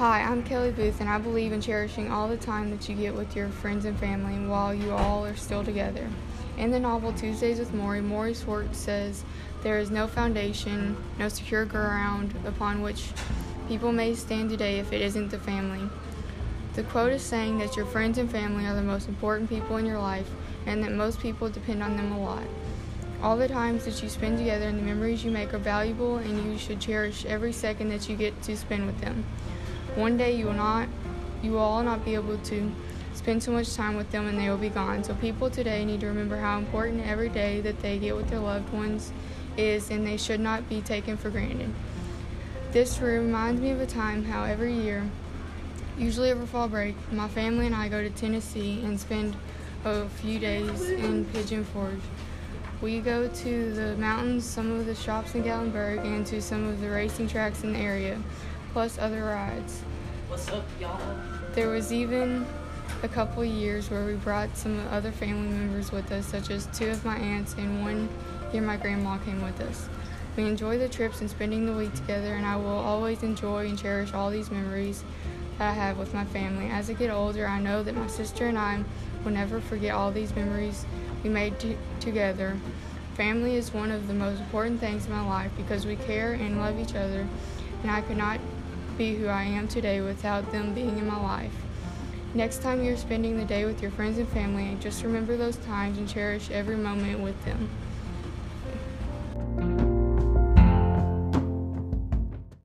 Hi, I'm Kelly Booth, and I believe in cherishing all the time that you get with your friends and family while you all are still together. In the novel Tuesdays with Morrie, Morrie Schwartz says, There is no foundation, no secure ground upon which people may stand today if it isn't the family. The quote is saying that your friends and family are the most important people in your life and that most people depend on them a lot. All the times that you spend together and the memories you make are valuable, and you should cherish every second that you get to spend with them. One day you will not, you will all not be able to spend so much time with them, and they will be gone. So people today need to remember how important every day that they get with their loved ones is, and they should not be taken for granted. This reminds me of a time how every year, usually over fall break, my family and I go to Tennessee and spend a few days in Pigeon Forge. We go to the mountains, some of the shops in Gatlinburg, and to some of the racing tracks in the area plus other rides. What's up, y'all? There was even a couple years where we brought some other family members with us, such as two of my aunts, and one year my grandma came with us. We enjoy the trips and spending the week together, and I will always enjoy and cherish all these memories that I have with my family. As I get older, I know that my sister and I will never forget all these memories we made t- together. Family is one of the most important things in my life because we care and love each other, and I could not be who I am today without them being in my life. Next time you're spending the day with your friends and family, just remember those times and cherish every moment with them.